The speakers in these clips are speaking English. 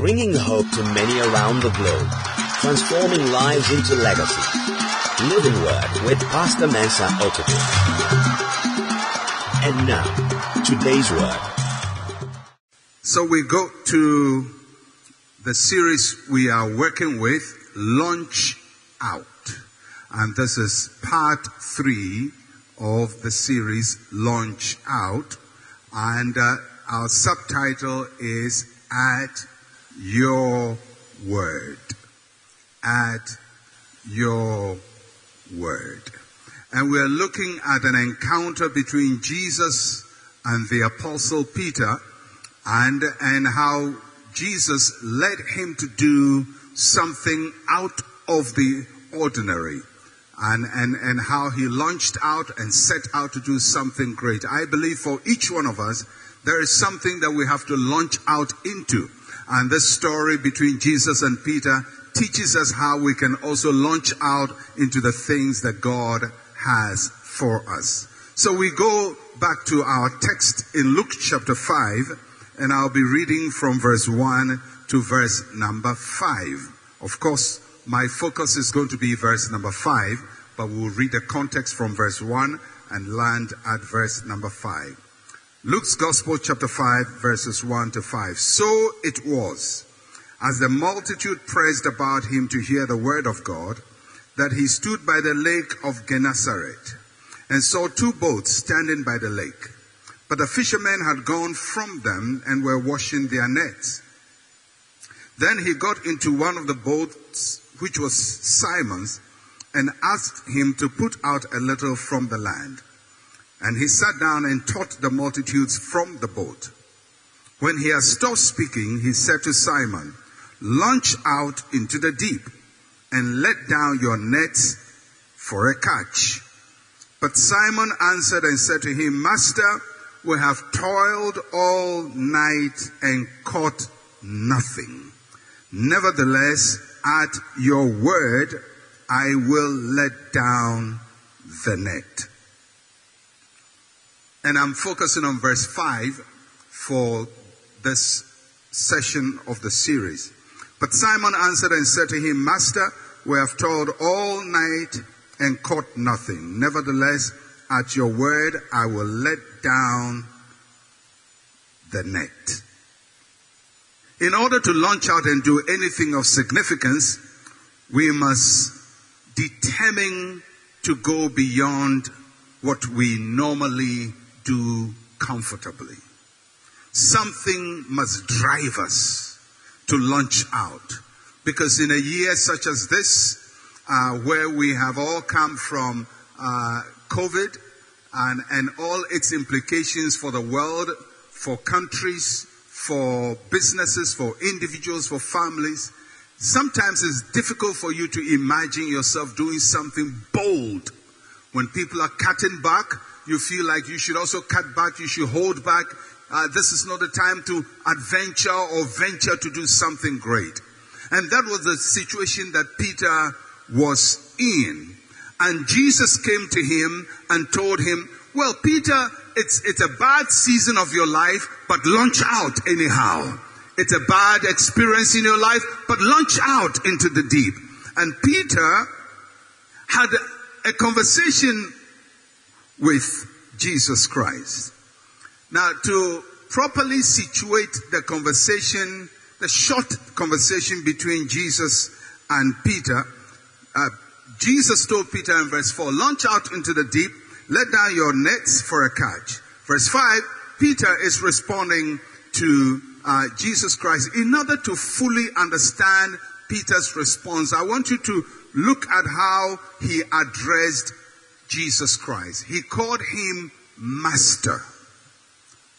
bringing hope to many around the globe, transforming lives into legacy. Living Word with Pastor Mensa Otabil. And now, today's word. So we go to the series we are working with, Launch Out. And this is part three of the series, Launch Out. And uh, our subtitle is At Your Word. At Your Word. And we're looking at an encounter between Jesus and the Apostle Peter and, and how Jesus led him to do something out of the ordinary and, and, and how he launched out and set out to do something great. I believe for each one of us, there is something that we have to launch out into. And this story between Jesus and Peter teaches us how we can also launch out into the things that God has for us. So we go back to our text in Luke chapter 5, and I'll be reading from verse 1 to verse number 5. Of course, my focus is going to be verse number 5, but we'll read the context from verse 1 and land at verse number 5. Luke's Gospel, chapter 5, verses 1 to 5. So it was, as the multitude pressed about him to hear the word of God, that he stood by the lake of Gennesaret and saw two boats standing by the lake. But the fishermen had gone from them and were washing their nets. Then he got into one of the boats, which was Simon's, and asked him to put out a little from the land. And he sat down and taught the multitudes from the boat. When he had stopped speaking, he said to Simon, Launch out into the deep and let down your nets for a catch. But Simon answered and said to him, Master, we have toiled all night and caught nothing. Nevertheless, at your word, I will let down the net. And I'm focusing on verse 5 for this session of the series. But Simon answered and said to him, Master, we have toiled all night and caught nothing. Nevertheless, at your word, I will let down the net. In order to launch out and do anything of significance, we must determine to go beyond what we normally do comfortably. Something must drive us to launch out. Because in a year such as this, uh, where we have all come from uh, COVID and, and all its implications for the world, for countries, for businesses, for individuals, for families, sometimes it's difficult for you to imagine yourself doing something bold. When people are cutting back, you feel like you should also cut back, you should hold back. Uh, this is not the time to adventure or venture to do something great. And that was the situation that Peter was in. And Jesus came to him and told him, well, Peter, it's, it's a bad season of your life, but launch out anyhow. It's a bad experience in your life, but launch out into the deep. And Peter had a conversation with Jesus Christ. Now, to properly situate the conversation, the short conversation between Jesus and Peter, uh, Jesus told Peter in verse 4, launch out into the deep, let down your nets for a catch. Verse 5, Peter is responding to uh, Jesus Christ. In order to fully understand Peter's response, I want you to look at how he addressed Jesus Christ. He called him Master.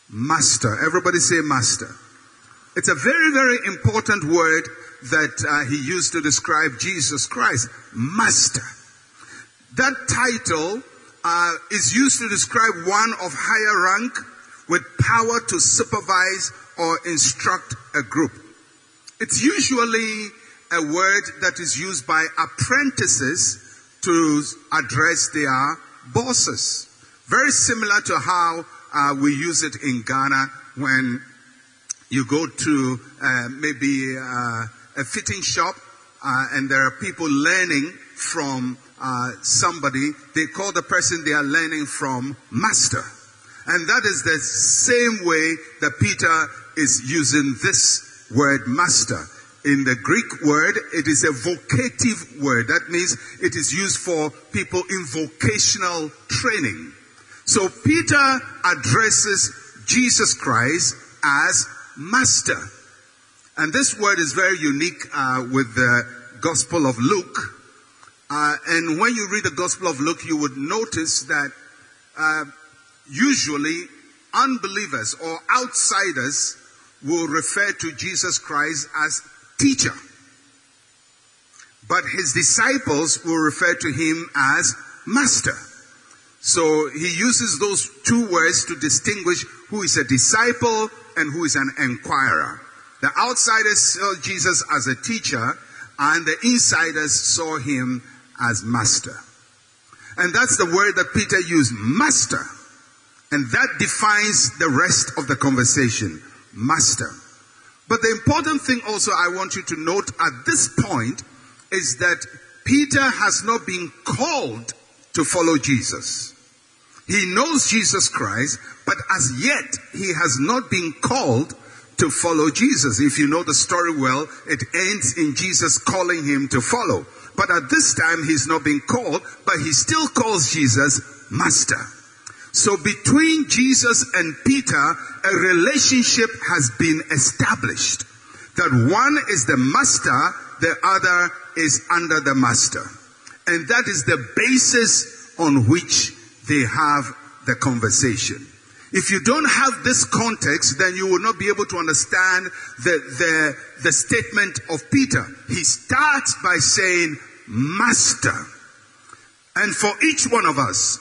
Master. Everybody say Master. It's a very, very important word that uh, he used to describe Jesus Christ. Master. That title uh, is used to describe one of higher rank with power to supervise or instruct a group. It's usually a word that is used by apprentices to address their bosses. Very similar to how uh, we use it in Ghana when You go to uh, maybe uh, a fitting shop, uh, and there are people learning from uh, somebody. They call the person they are learning from master. And that is the same way that Peter is using this word master. In the Greek word, it is a vocative word. That means it is used for people in vocational training. So Peter addresses Jesus Christ as master. And this word is very unique uh, with the Gospel of Luke. Uh, and when you read the Gospel of Luke, you would notice that uh, usually unbelievers or outsiders will refer to Jesus Christ as teacher. But his disciples will refer to him as master. So he uses those two words to distinguish who is a disciple and who is an inquirer. The outsiders saw Jesus as a teacher and the insiders saw him as master. And that's the word that Peter used, master. And that defines the rest of the conversation, master. But the important thing also I want you to note at this point is that Peter has not been called to follow Jesus. He knows Jesus Christ, but as yet he has not been called to follow Jesus. If you know the story well, it ends in Jesus calling him to follow. But at this time he's not being called, but he still calls Jesus Master. So between Jesus and Peter, a relationship has been established. That one is the master, the other is under the master. And that is the basis on which they have the conversation. If you don't have this context, then you will not be able to understand the, the, the statement of Peter. He starts by saying, Master. And for each one of us,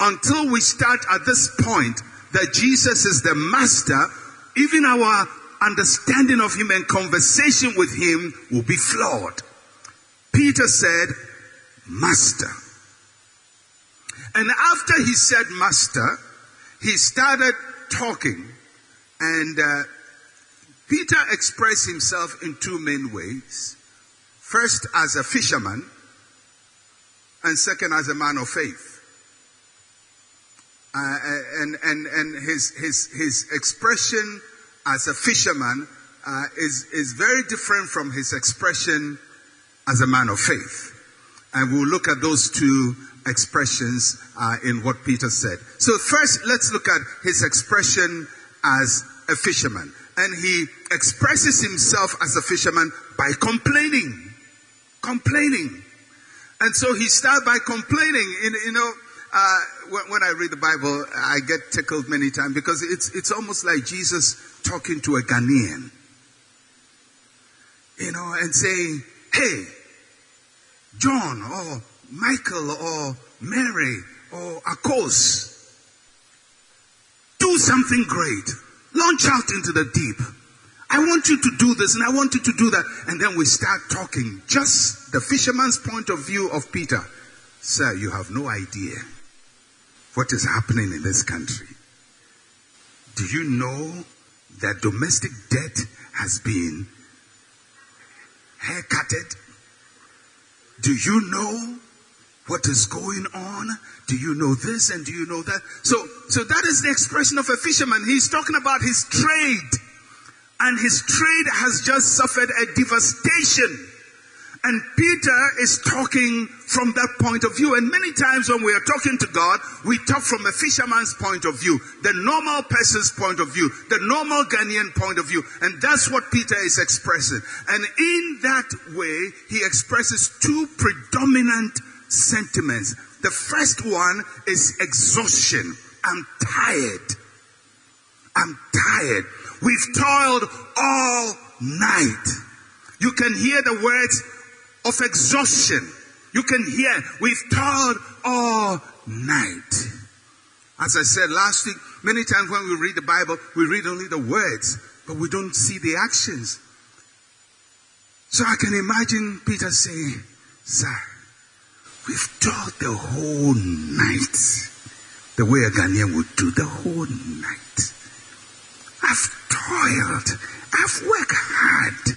until we start at this point that Jesus is the master, even our understanding of him and conversation with him will be flawed. Peter said, Master. And after he said master, he started talking. And uh, Peter expressed himself in two main ways. First, as a fisherman, and second, as a man of faith. Uh, and and and his his his expression as a fisherman uh, is is very different from his expression as a man of faith, and we'll look at those two expressions uh, in what Peter said. So first, let's look at his expression as a fisherman, and he expresses himself as a fisherman by complaining, complaining, and so he starts by complaining. You, you know uh, when, I read the Bible, I get tickled many times because it's, it's almost like Jesus talking to a Ghanaian. You know, and saying, hey, John or Michael or Mary or Akos, do something great. Launch out into the deep. I want you to do this and I want you to do that. And then we start talking. Just the fisherman's point of view of Peter. Sir, you have no idea what is happening in this country. Do you know that domestic debt has been haircutted? Do you know what is going on? Do you know this and do you know that? So, so that is the expression of a fisherman. He's talking about his trade. And his trade has just suffered a devastation. And Peter is talking from that point of view. And many times when we are talking to God, we talk from a fisherman's point of view, the normal person's point of view, the normal Ghanaian point of view. And that's what Peter is expressing. And in that way, he expresses two predominant sentiments. The first one is exhaustion. I'm tired. I'm tired. We've toiled all night. You can hear the words of exhaustion. You can hear, we've toiled all night. As I said last week, many times when we read the Bible, we read only the words, but we don't see the actions. So I can imagine Peter saying, Sir, we've toiled the whole night. The way a Ghanaian would do the whole night. I've toiled I've worked hard.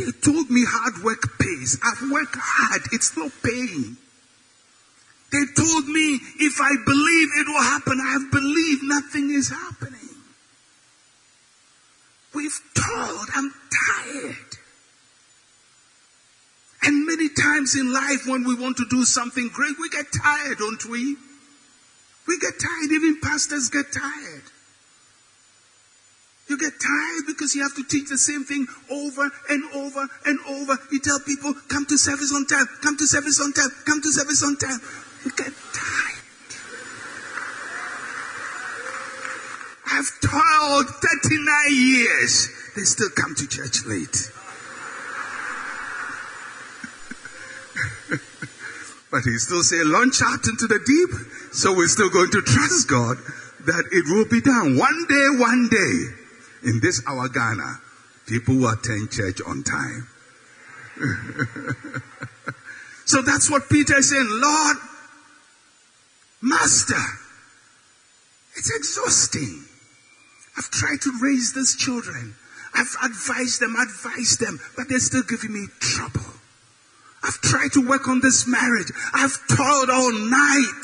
They told me hard work pays. I've worked hard. It's not paying. They told me if I believe it will happen. I have believed nothing is happening. We've told. I'm tired. And many times in life when we want to do something great, we get tired, don't we? We get tired. Even pastors get tired. You get tired because you have to teach the same thing over and over and over. You tell people, come to service on time, come to service on time, come to service on time. You get tired. I've toiled 39 years. They still come to church late. but he still say, launch out into the deep. So we're still going to trust God that it will be done. One day, one day in this our Ghana, people will attend church on time. so that's what Peter is saying. Lord, Master, it's exhausting. I've tried to raise these children. I've advised them, advised them, but they're still giving me trouble. I've tried to work on this marriage. I've toiled all night.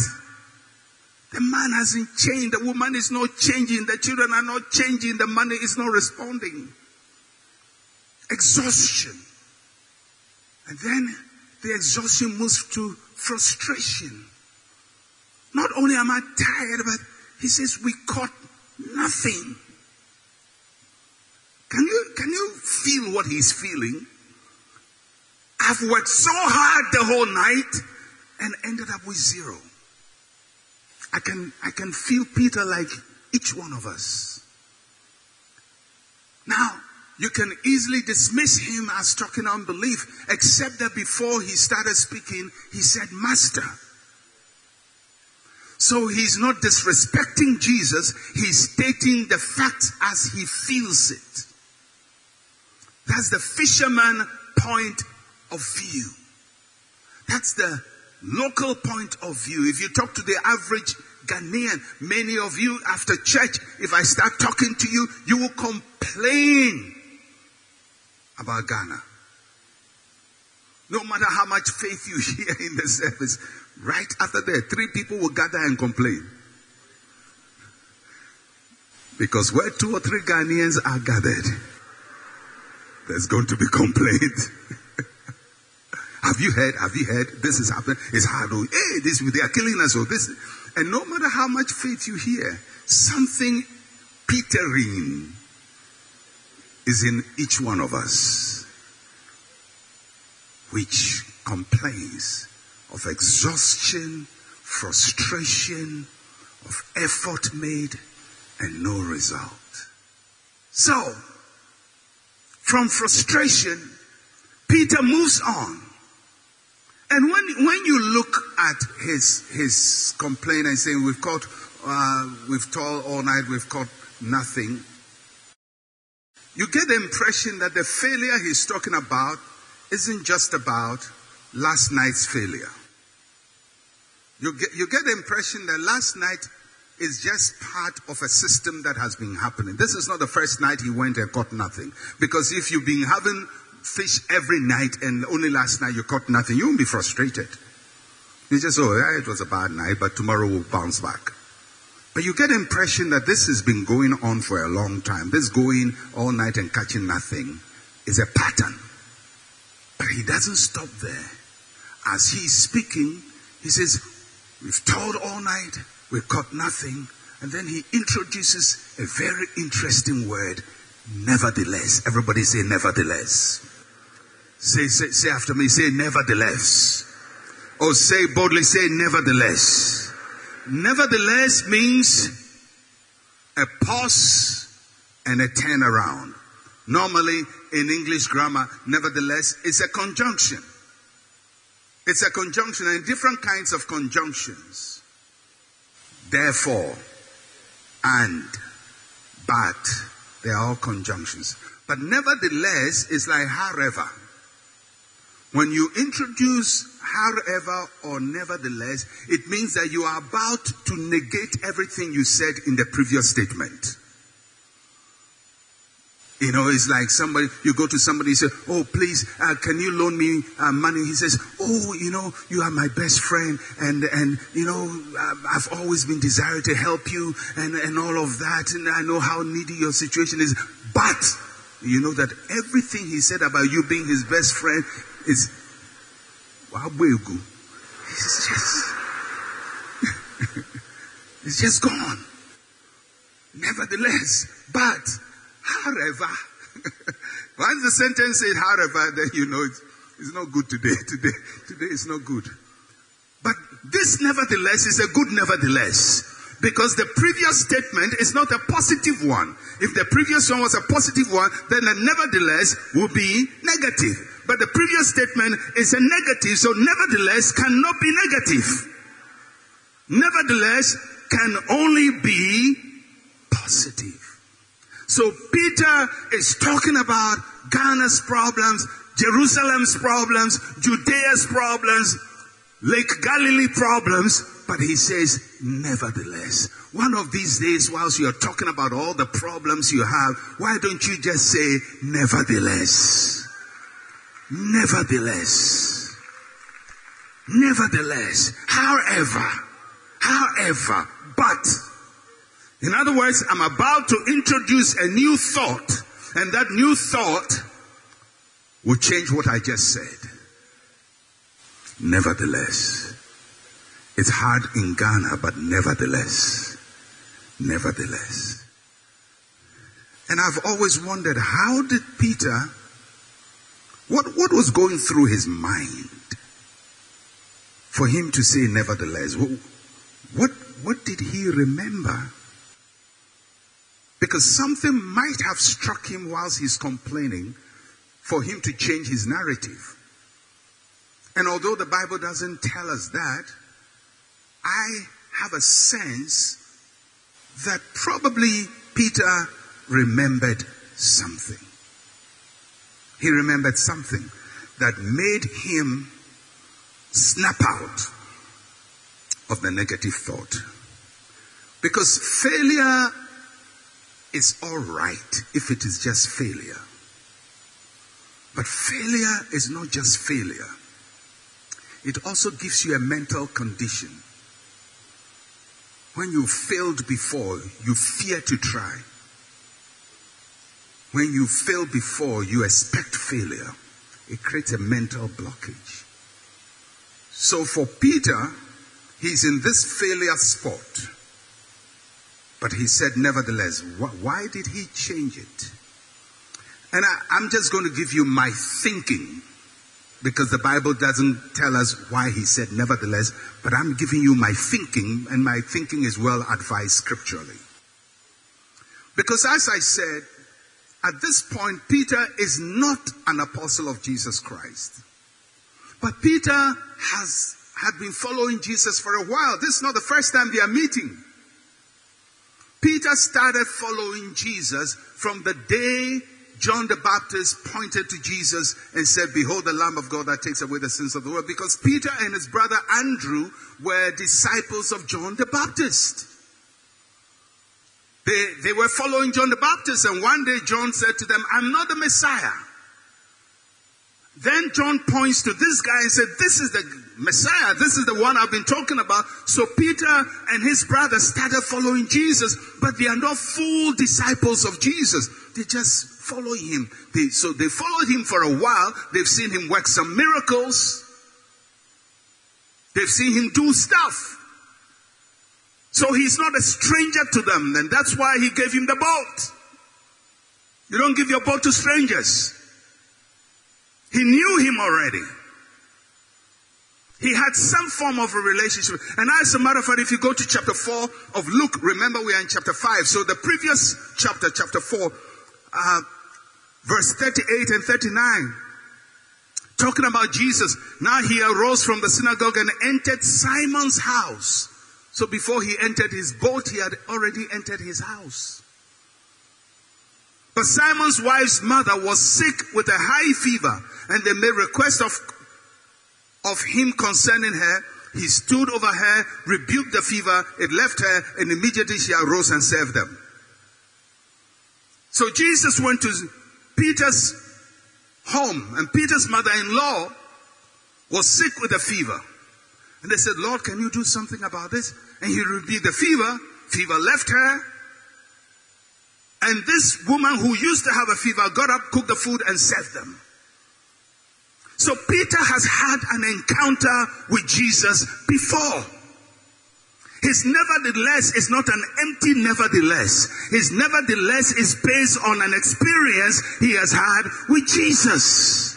The man hasn't changed. The woman is not changing. The children are not changing. The money is not responding. Exhaustion. And then the exhaustion moves to frustration. Not only am I tired, but he says, we caught nothing. Can you, can you feel what he's feeling? I've worked so hard the whole night and ended up with zero. I can, I can feel Peter like each one of us. Now, you can easily dismiss him as talking unbelief, except that before he started speaking, he said, Master. So he's not disrespecting Jesus, he's stating the fact as he feels it. That's the fisherman point of view. That's the local point of view. If you talk to the average Ghanaian, many of you after church, if I start talking to you, you will complain about Ghana. No matter how much faith you hear in the service, right after that, three people will gather and complain. Because where two or three Ghanaians are gathered, there's going to be complaint. Have you heard? Have you heard? This is happening. It's hard. Oh, hey, this they are killing us. Oh, this. And no matter how much faith you hear, something petering is in each one of us, which complains of exhaustion, frustration, of effort made, and no result. So, from frustration, Peter moves on and when, when you look at his, his complaint and saying, we've caught, uh, we've toiled all night, we've caught nothing, you get the impression that the failure he's talking about isn't just about last night's failure. You get, you get the impression that last night is just part of a system that has been happening. This is not the first night he went and caught nothing. Because if you've been having fish every night and only last night you caught nothing, you won't be frustrated. You just, oh, yeah, it was a bad night, but tomorrow we'll bounce back. But you get the impression that this has been going on for a long time. This going all night and catching nothing is a pattern. But he doesn't stop there. As he's speaking, he says, We've toiled all night, we've caught nothing. And then he introduces a very interesting word, nevertheless. Everybody say, nevertheless. Say, say, say after me, say nevertheless. Or say boldly, say nevertheless. Nevertheless means a pause and a turnaround. Normally in English grammar, nevertheless is a conjunction. It's a conjunction and different kinds of conjunctions. Therefore, and, but, they are all conjunctions. But nevertheless is like however. When you introduce however or nevertheless, it means that you are about to negate everything you said in the previous statement. You know, it's like somebody, you go to somebody, and say, Oh, please, uh, can you loan me uh, money? He says, Oh, you know, you are my best friend, and, and you know, I've always been desiring to help you, and, and all of that, and I know how needy your situation is. But, you know that everything he said about you being his best friend is, Wabwegu. It's just, it's just gone. Nevertheless, but, However, once the sentence says however, then you know it's, it's not good today. Today, today is not good. But this nevertheless is a good nevertheless. Because the previous statement is not a positive one. If the previous one was a positive one, then the nevertheless will be negative. But the previous statement is a negative, so nevertheless cannot be negative. Nevertheless can only be positive. So Peter is talking about Ghana's problems, Jerusalem's problems, Judea's problems, Lake Galilee problems, but he says, nevertheless, one of these days, whilst you're talking about all the problems you have, why don't you just say, nevertheless? Nevertheless. Nevertheless. However. However. But in other words, I'm about to introduce a new thought, and that new thought will change what I just said. Nevertheless, it's hard in Ghana, but nevertheless, nevertheless. And I've always wondered how did Peter, what, what was going through his mind for him to say nevertheless? What, what, what did he remember? Because something might have struck him whilst he's complaining for him to change his narrative. And although the Bible doesn't tell us that, I have a sense that probably Peter remembered something. He remembered something that made him snap out of the negative thought. Because failure is all right if it is just failure. But failure is not just failure. It also gives you a mental condition. When you failed before, you fear to try. When you fail before, you expect failure. It creates a mental blockage. So for Peter, he's in this failure spot. But he said, nevertheless, why did he change it? And I, am just going to give you my thinking because the Bible doesn't tell us why he said nevertheless, but I'm giving you my thinking, and my thinking is well advised scripturally. Because as I said, at this point, Peter is not an apostle of Jesus Christ. But Peter has had been following Jesus for a while. This is not the first time they are meeting. Peter started following Jesus from the day John the Baptist pointed to Jesus and said, Behold the Lamb of God that takes away the sins of the world. Because Peter and his brother Andrew were disciples of John the Baptist. They, they were following John the Baptist, and one day John said to them, I'm not the Messiah. Then John points to this guy and said, This is the Messiah. This is the one I've been talking about. So Peter and his brother started following Jesus, but they are not full disciples of Jesus. They just follow him. They, so they followed him for a while. They've seen him work some miracles. They've seen him do stuff. So he's not a stranger to them, and that's why he gave him the boat. You don't give your boat to strangers. He knew him already. He had some form of a relationship. And as a matter of fact, if you go to chapter 4 of Luke, remember we are in chapter 5. So the previous chapter, chapter 4, uh, verse 38 and 39, talking about Jesus. Now he arose from the synagogue and entered Simon's house. So before he entered his boat, he had already entered his house. But Simon's wife's mother was sick with a high fever, and they made request of of him concerning her. He stood over her, rebuked the fever, it left her, and immediately she arose and served them. So Jesus went to Peter's home, and Peter's mother in law was sick with a fever. And they said, Lord, can you do something about this? And he rebuked the fever. Fever left her. And this woman who used to have a fever got up, cooked the food, and served them. So Peter has had an encounter with Jesus before. His nevertheless is not an empty nevertheless. His nevertheless is based on an experience he has had with Jesus.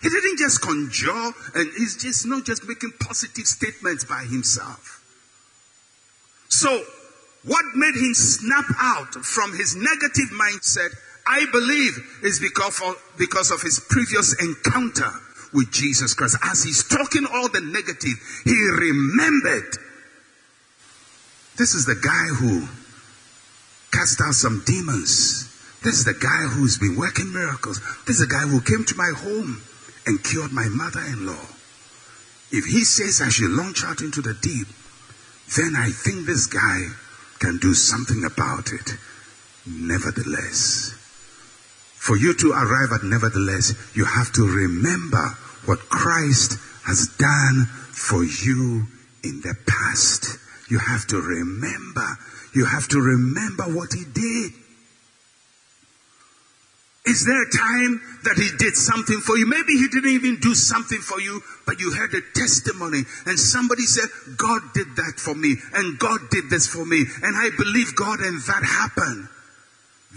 He didn't just conjure and he's just not just making positive statements by himself. So, what made him snap out from his negative mindset, I believe, is because of, because of his previous encounter with Jesus Christ. As he's talking all the negative, he remembered. This is the guy who cast out some demons. This is the guy who's been working miracles. This is the guy who came to my home and cured my mother in law. If he says I should launch out into the deep, then I think this guy can do something about it. Nevertheless, for you to arrive at nevertheless, you have to remember what Christ has done for you in the past. You have to remember. You have to remember what he did. Is there a time that he did something for you? Maybe he didn't even do something for you, but you heard a testimony and somebody said, God did that for me and God did this for me and I believe God and that happened.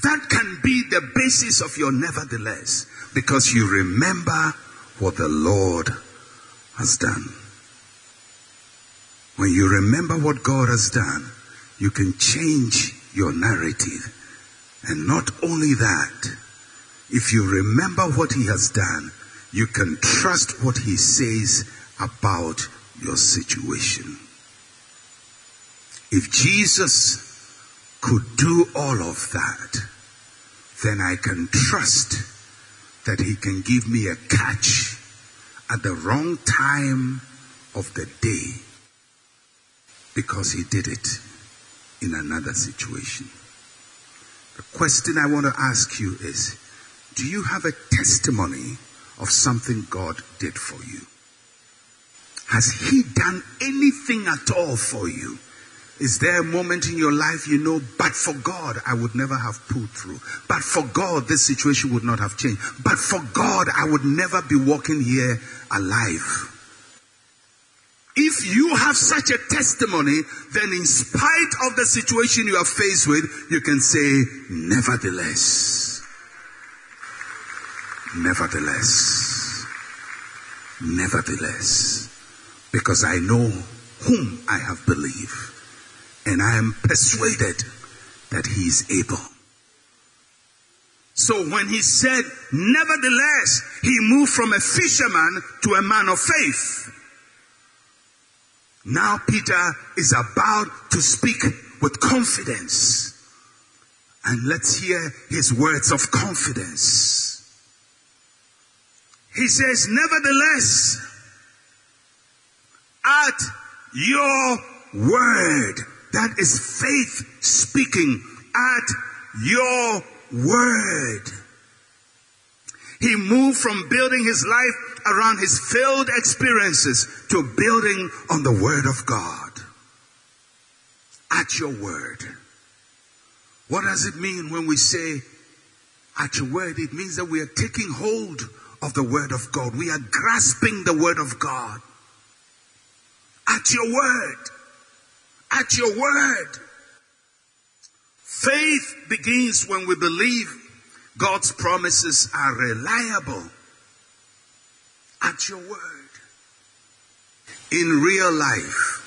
That can be the basis of your nevertheless because you remember what the Lord has done. When you remember what God has done, you can change your narrative. And not only that, if you remember what he has done, you can trust what he says about your situation. If Jesus could do all of that, then I can trust that he can give me a catch at the wrong time of the day because he did it in another situation. The question I want to ask you is, do you have a testimony of something God did for you? Has He done anything at all for you? Is there a moment in your life you know, but for God, I would never have pulled through. But for God, this situation would not have changed. But for God, I would never be walking here alive. If you have such a testimony, then in spite of the situation you are faced with, you can say, nevertheless. Nevertheless, nevertheless, because I know whom I have believed, and I am persuaded that he is able. So when he said, nevertheless, he moved from a fisherman to a man of faith. Now Peter is about to speak with confidence. And let's hear his words of confidence. He says, nevertheless, at your word, that is faith speaking, at your word. He moved from building his life around his failed experiences to building on the word of God. At your word. What does it mean when we say at your word? It means that we are taking hold of the Word of God. We are grasping the Word of God. At your word. At your word. Faith begins when we believe God's promises are reliable. At your word. In real life,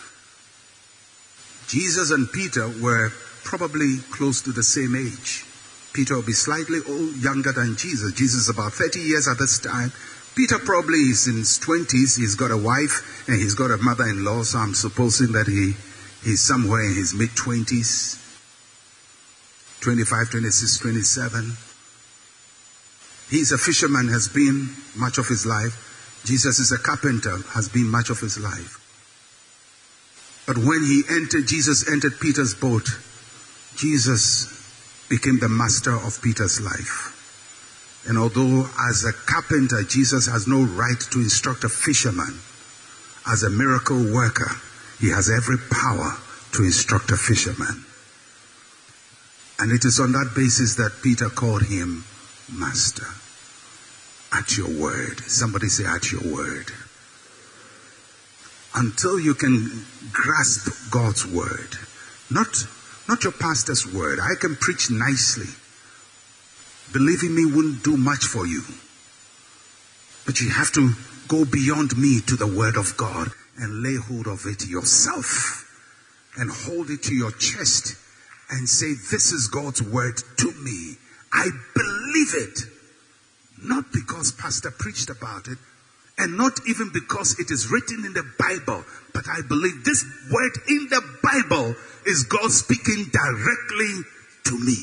Jesus and Peter were probably close to the same age. Peter will be slightly old, younger than Jesus. Jesus is about 30 years at this time. Peter probably is in his 20s. He's got a wife and he's got a mother-in-law. So I'm supposing that he, he's somewhere in his mid 20s. 25, 26, 27. He's a fisherman, has been much of his life. Jesus is a carpenter, has been much of his life. But when he entered, Jesus entered Peter's boat Jesus became the master of Peter's life. And although as a carpenter, Jesus has no right to instruct a fisherman, as a miracle worker, he has every power to instruct a fisherman. And it is on that basis that Peter called him master. At your word. Somebody say, at your word. Until you can grasp God's word, not, not your pastor's word. I can preach nicely. Believing me wouldn't do much for you. But you have to go beyond me to the word of God and lay hold of it yourself and hold it to your chest and say, This is God's word to me. I believe it. Not because Pastor preached about it, and not even because it is written in the Bible, but I believe this word in the Bible is God speaking directly to me.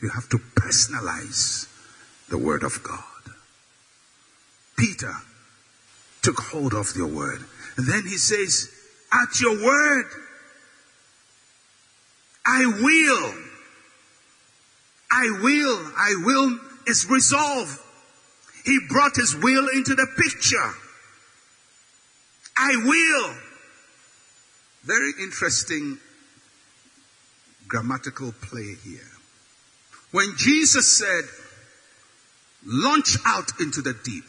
You have to personalize the word of God. Peter took hold of your word. And then he says, At your word, I will. I will. I will is resolve. He brought his will into the picture. I will. Very interesting grammatical play here. When Jesus said, launch out into the deep,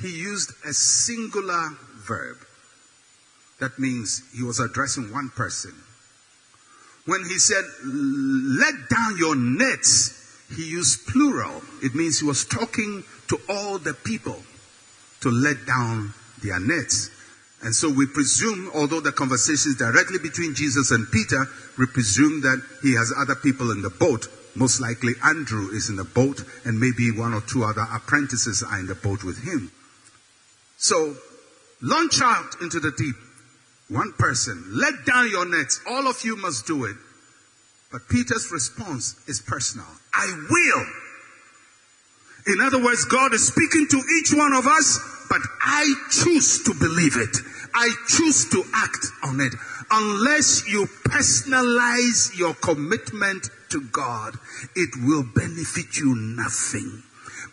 he used a singular verb. That means he was addressing one person. When he said, let down your nets, he used plural. It means he was talking to all the people to let down their nets. And so we presume, although the conversation is directly between Jesus and Peter, we presume that he has other people in the boat. Most likely Andrew is in the boat and maybe one or two other apprentices are in the boat with him. So launch out into the deep. One person. Let down your nets. All of you must do it. But Peter's response is personal. I will. In other words, God is speaking to each one of us, but I choose to believe it. I choose to act on it. Unless you personalize your commitment to God, it will benefit you nothing.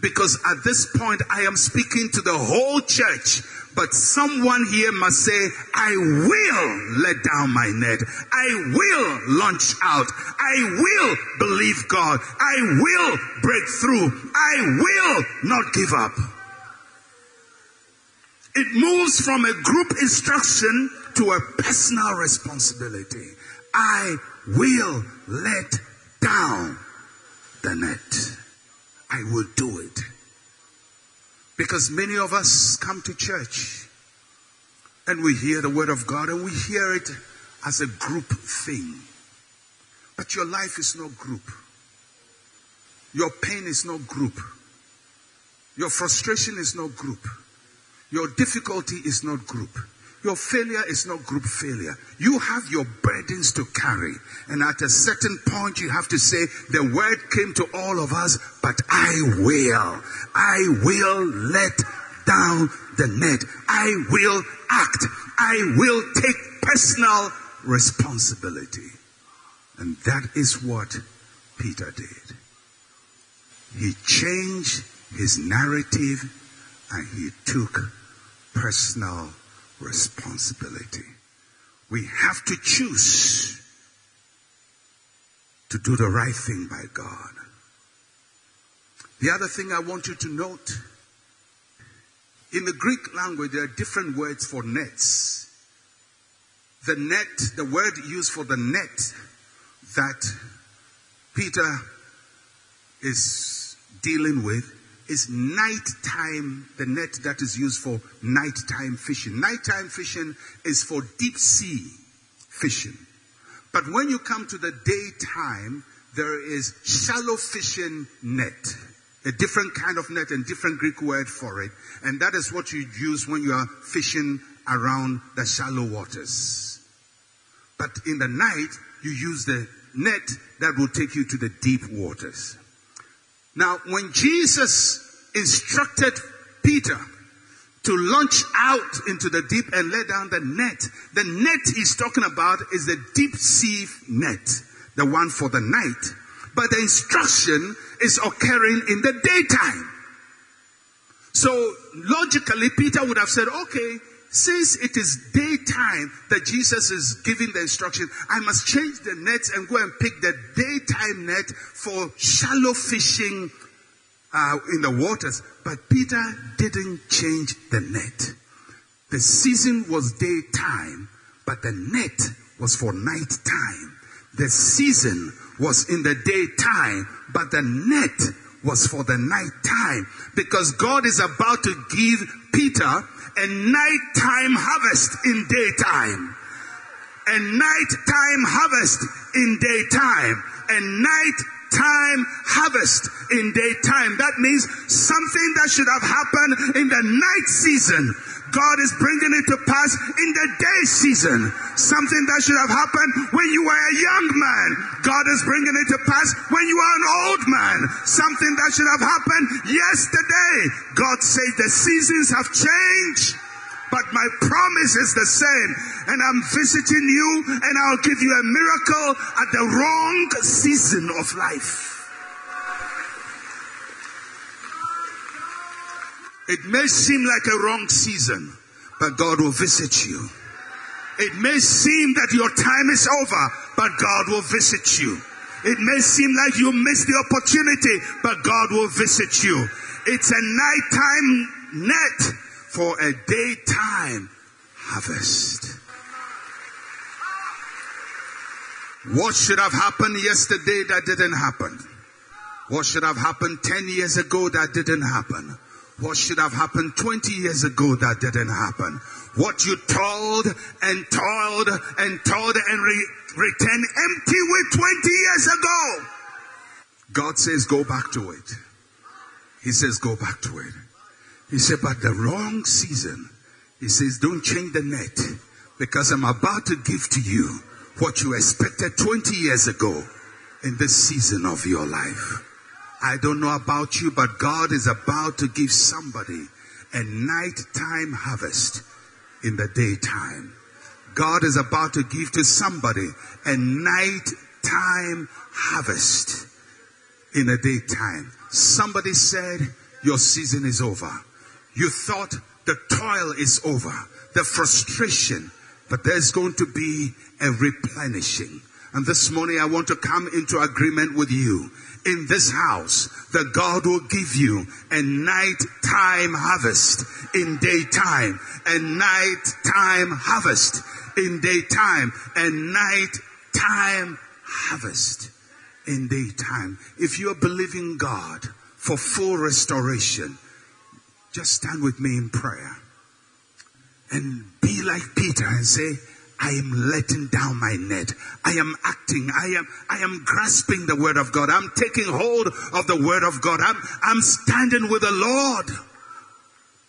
Because at this point, I am speaking to the whole church. But someone here must say, I will let down my net. I will launch out. I will believe God. I will break through. I will not give up. It moves from a group instruction to a personal responsibility. I will let down the net. I will do it. Because many of us come to church and we hear the word of God and we hear it as a group thing. But your life is no group. Your pain is no group. Your frustration is no group. Your difficulty is not group. Your failure is not group failure. You have your burdens to carry. And at a certain point, you have to say, the word came to all of us, but I will. I will let down the net. I will act. I will take personal responsibility. And that is what Peter did. He changed his narrative and he took personal responsibility. We have to choose to do the right thing by God. The other thing I want you to note in the Greek language, there are different words for nets. The net, the word used for the net that Peter is dealing with is nighttime, the net that is used for nighttime fishing. Nighttime fishing is for deep sea fishing. But when you come to the daytime, there is shallow fishing net. A different kind of net and different Greek word for it. And that is what you use when you are fishing around the shallow waters. But in the night, you use the net that will take you to the deep waters. Now, when Jesus instructed Peter to launch out into the deep and let down the net. The net he's talking about is the deep sea net, the one for the night. But the instruction is occurring in the daytime. So logically, Peter would have said, okay, since it is daytime that Jesus is giving the instruction, I must change the nets and go and pick the daytime net for shallow fishing uh, in the waters. But Peter didn't change the net. The season was daytime, but the net was for nighttime. The season was in the daytime, but the net was for the night time because God is about to give Peter a nighttime harvest in daytime. A nighttime harvest in daytime. A night time harvest in daytime. That means something that should have happened in the night season. God is bringing it to pass in the day season. Something that should have happened when you were a young man. God is bringing it to pass when you are an old man. Something that should have happened yesterday. God said the seasons have changed. But my promise is the same. And I'm visiting you and I'll give you a miracle at the wrong season of life. It may seem like a wrong season, but God will visit you. It may seem that your time is over, but God will visit you. It may seem like you missed the opportunity, but God will visit you. It's a nighttime net for a daytime harvest. What should have happened yesterday that didn't happen? What should have happened 10 years ago that didn't happen? What should have happened 20 years ago that didn't happen? What you told and toiled and told and re- returned empty with 20 years ago. God says, go back to it. He says, go back to it. He said, but the wrong season. He says, don't change the net because I'm about to give to you what you expected 20 years ago in this season of your life. I don't know about you, but God is about to give somebody a nighttime harvest in the daytime. God is about to give to somebody a nighttime harvest in the daytime. Somebody said, Your season is over. You thought the toil is over, the frustration, but there's going to be a replenishing. And this morning I want to come into agreement with you in this house that God will give you a nighttime harvest in daytime, a nighttime harvest in daytime, a nighttime harvest in daytime. If you're believing God for full restoration, just stand with me in prayer and be like Peter and say, I am letting down my net. I am acting. I am, I am grasping the word of God. I'm taking hold of the word of God. I'm, I'm standing with the Lord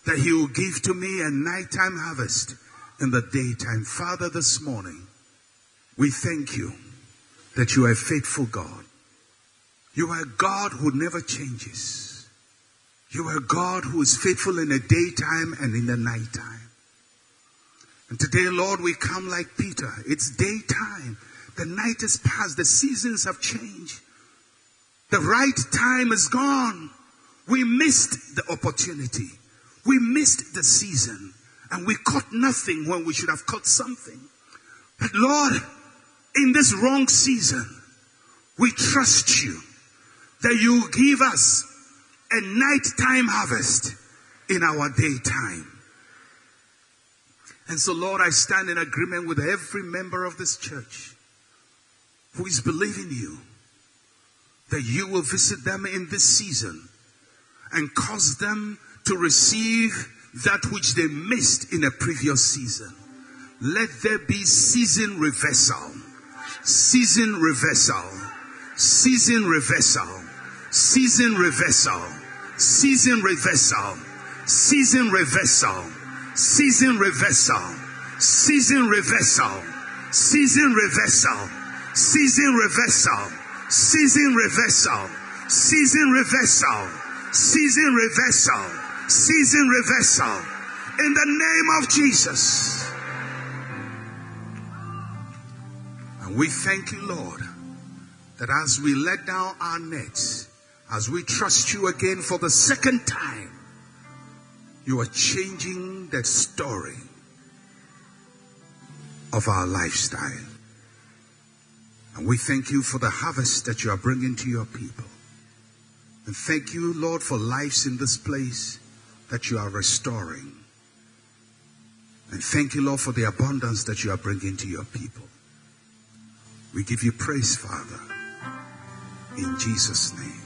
that he will give to me a nighttime harvest in the daytime. Father, this morning, we thank you that you are a faithful God. You are a God who never changes. You are a God who is faithful in the daytime and in the nighttime. And today, Lord, we come like Peter. It's daytime. The night is past. The seasons have changed. The right time is gone. We missed the opportunity. We missed the season. And we caught nothing when we should have caught something. But Lord, in this wrong season, we trust you that you give us a nighttime harvest in our daytime. And so, Lord, I stand in agreement with every member of this church who is believing you that you will visit them in this season and cause them to receive that which they missed in a previous season. Let there be season reversal, season reversal, season reversal, season reversal, season reversal, season reversal, season reversal, season reversal, season reversal, season reversal, season reversal, season reversal, season reversal, season reversal. Season reversal. In the name of Jesus. And we thank you, Lord, that as we let down our nets, as we trust you again for the second time, you are changing the story of our lifestyle. And we thank you for the harvest that you are bringing to your people. And thank you, Lord, for lives in this place that you are restoring. And thank you, Lord, for the abundance that you are bringing to your people. We give you praise, Father. In Jesus' name.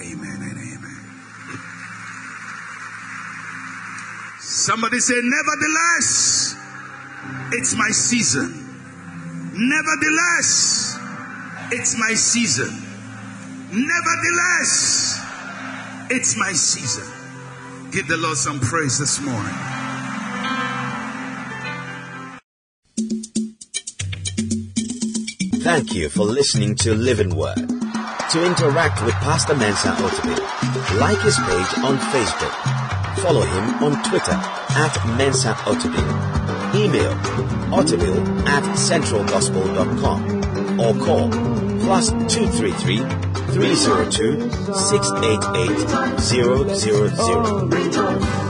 Amen and amen. Somebody say, Nevertheless, it's my season. Nevertheless, it's my season. Nevertheless, it's my season. Give the Lord some praise this morning. Thank you for listening to Living Word. To interact with Pastor Mensa Otabil, like his page on Facebook. Follow him on Twitter at Mensa Otabil. Email otabil at centralgospel.com or call plus 233 302 688 000.